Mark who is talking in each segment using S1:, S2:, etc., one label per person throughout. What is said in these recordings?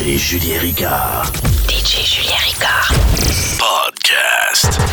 S1: DJ Julien Ricard.
S2: DJ Julien Ricard.
S1: Podcast.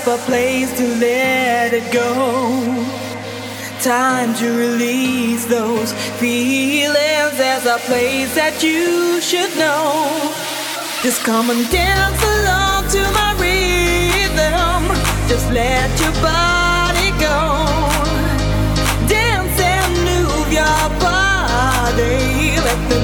S3: yourself a place to let it go. Time to release those feelings. There's a place that you should know. Just come and dance along to my rhythm. Just let your body go. Dance and move your body. Let the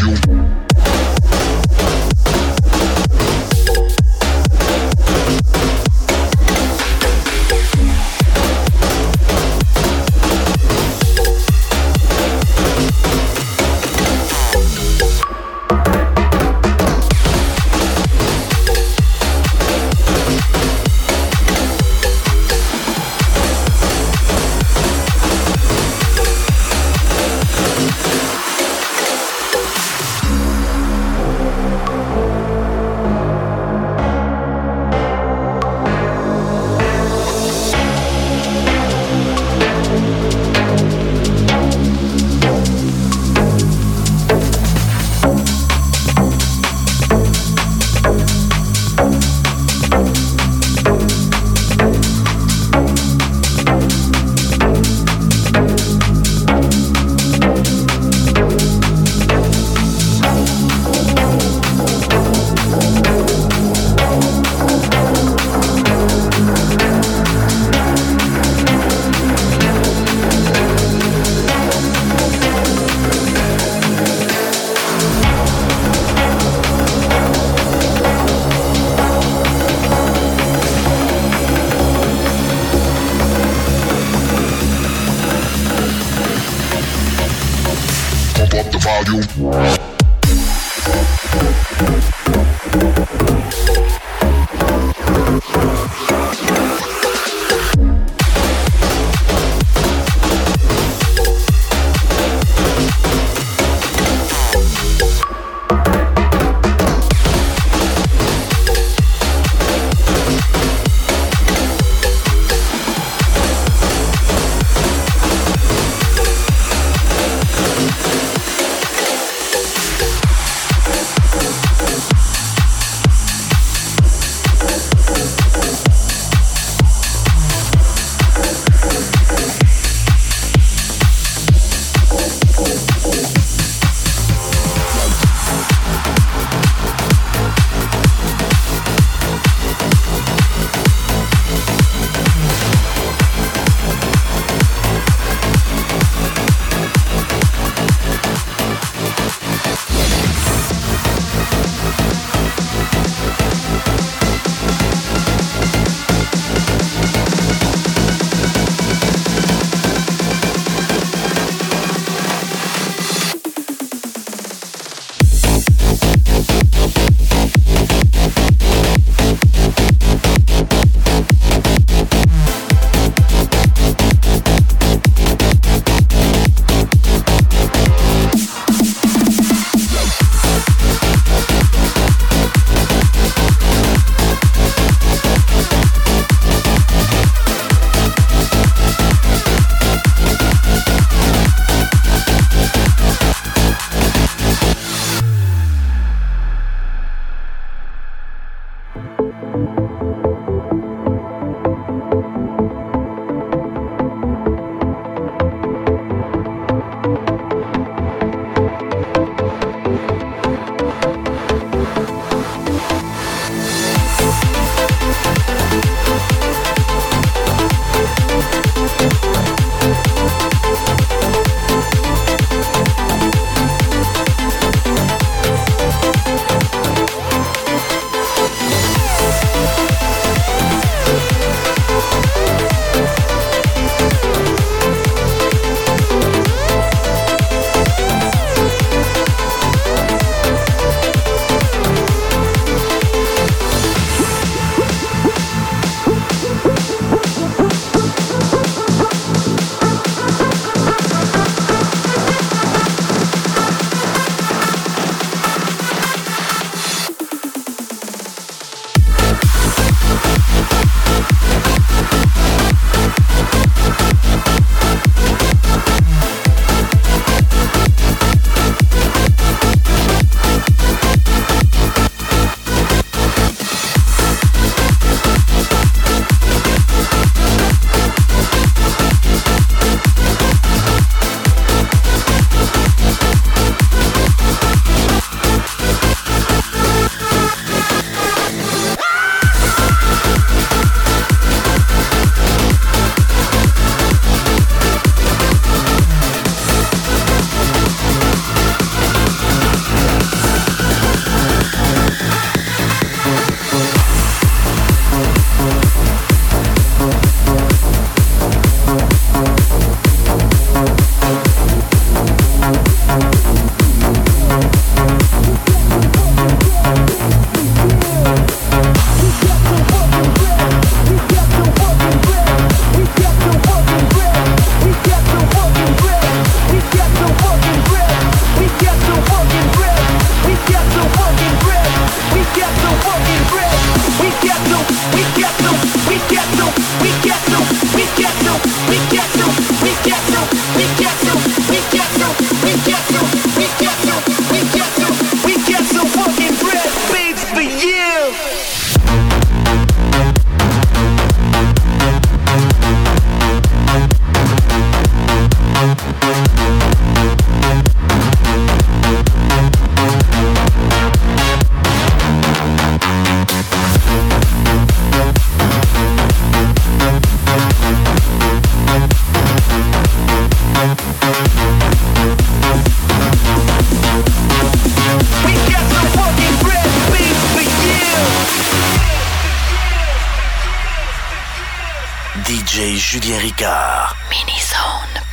S2: Radio. Julien Mini Zone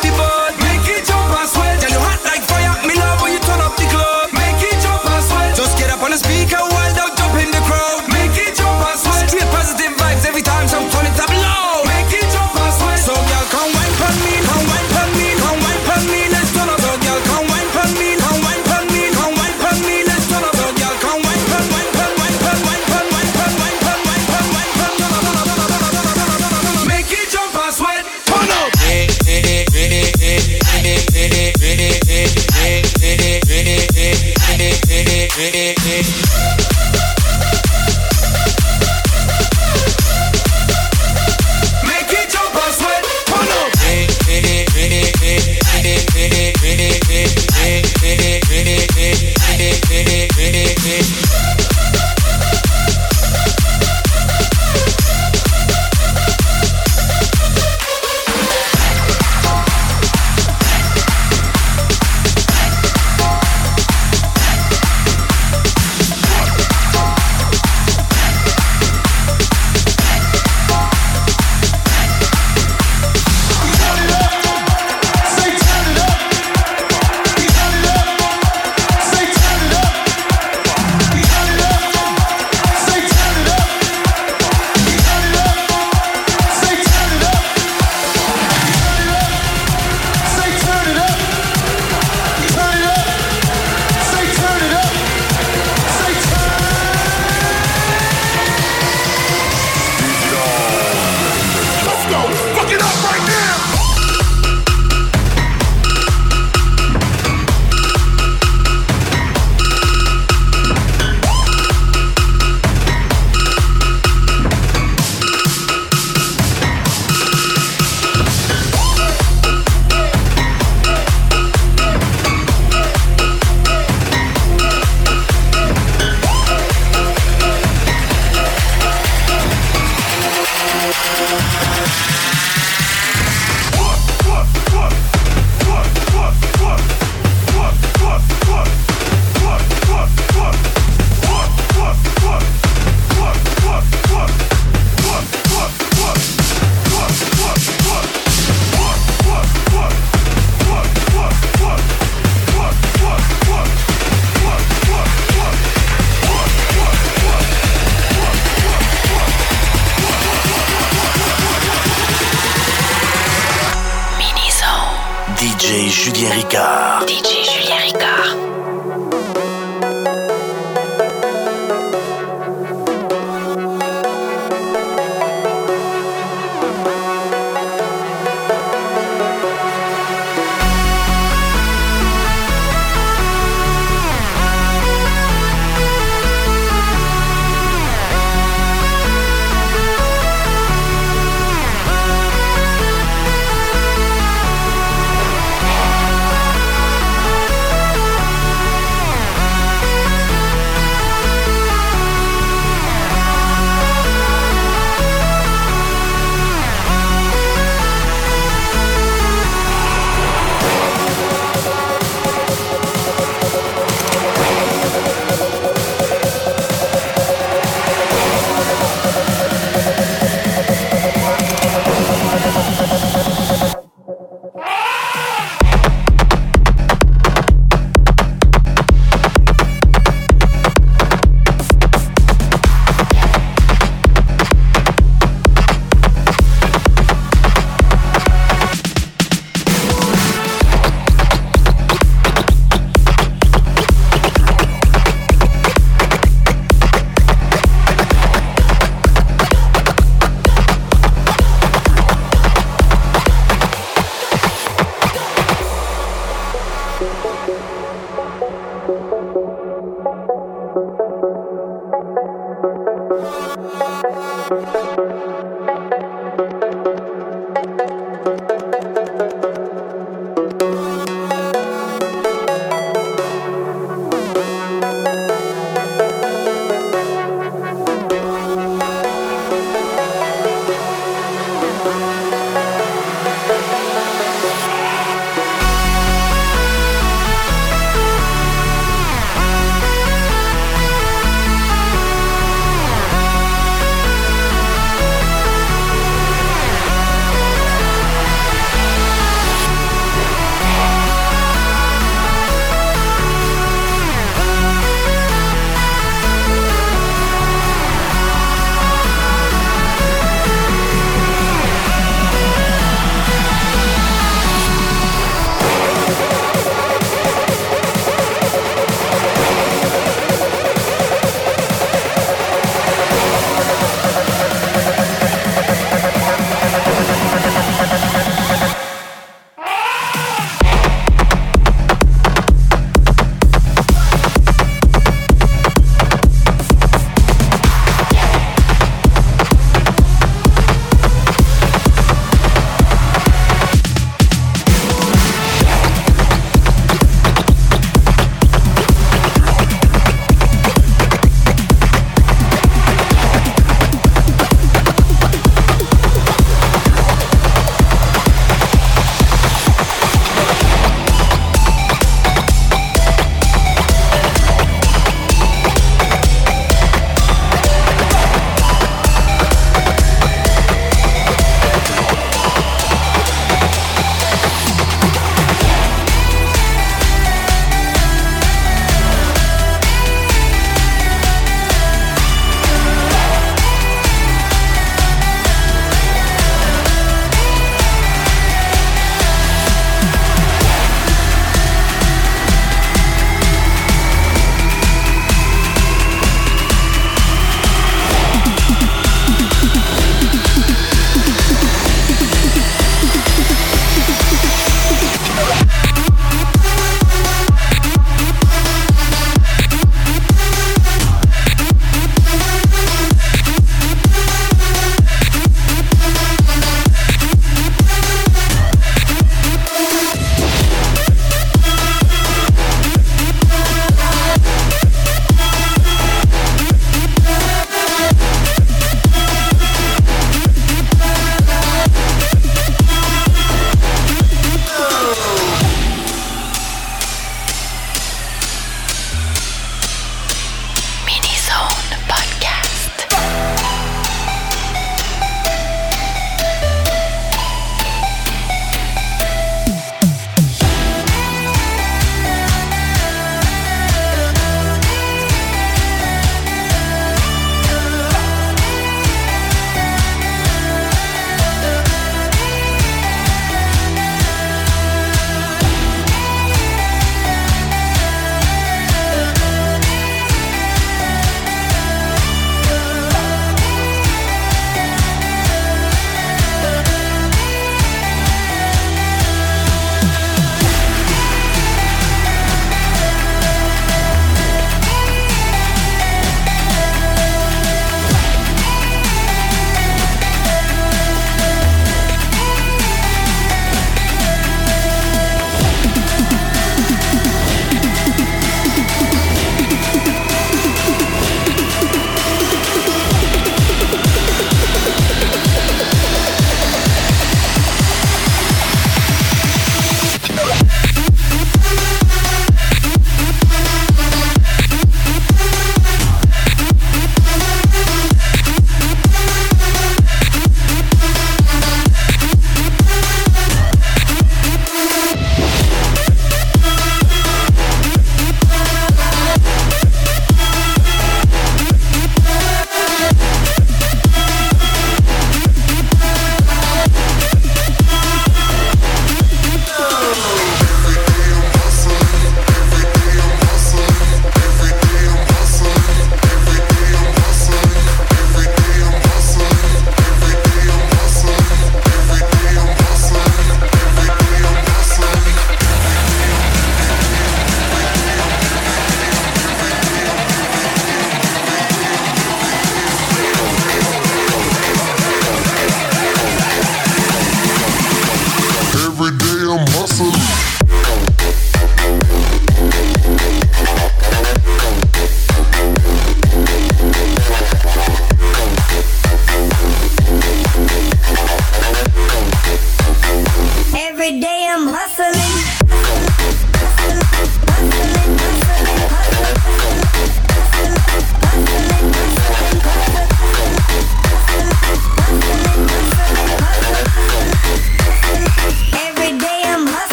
S4: Thank you.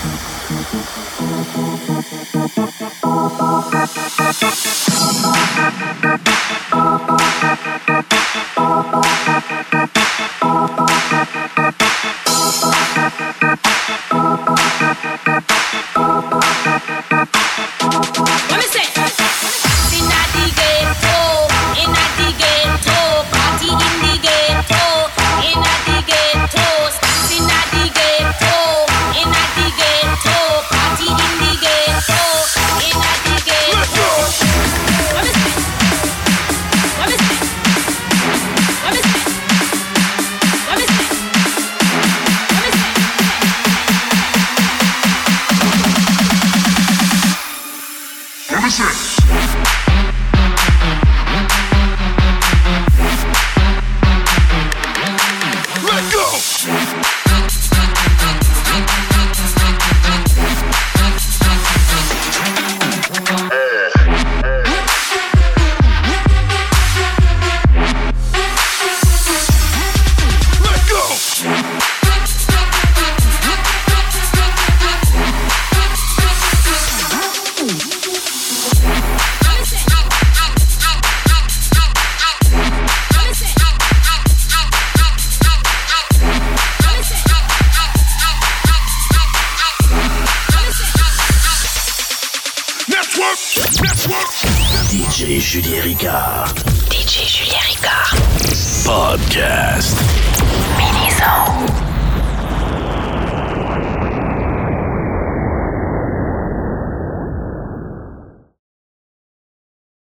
S5: Thank
S3: you.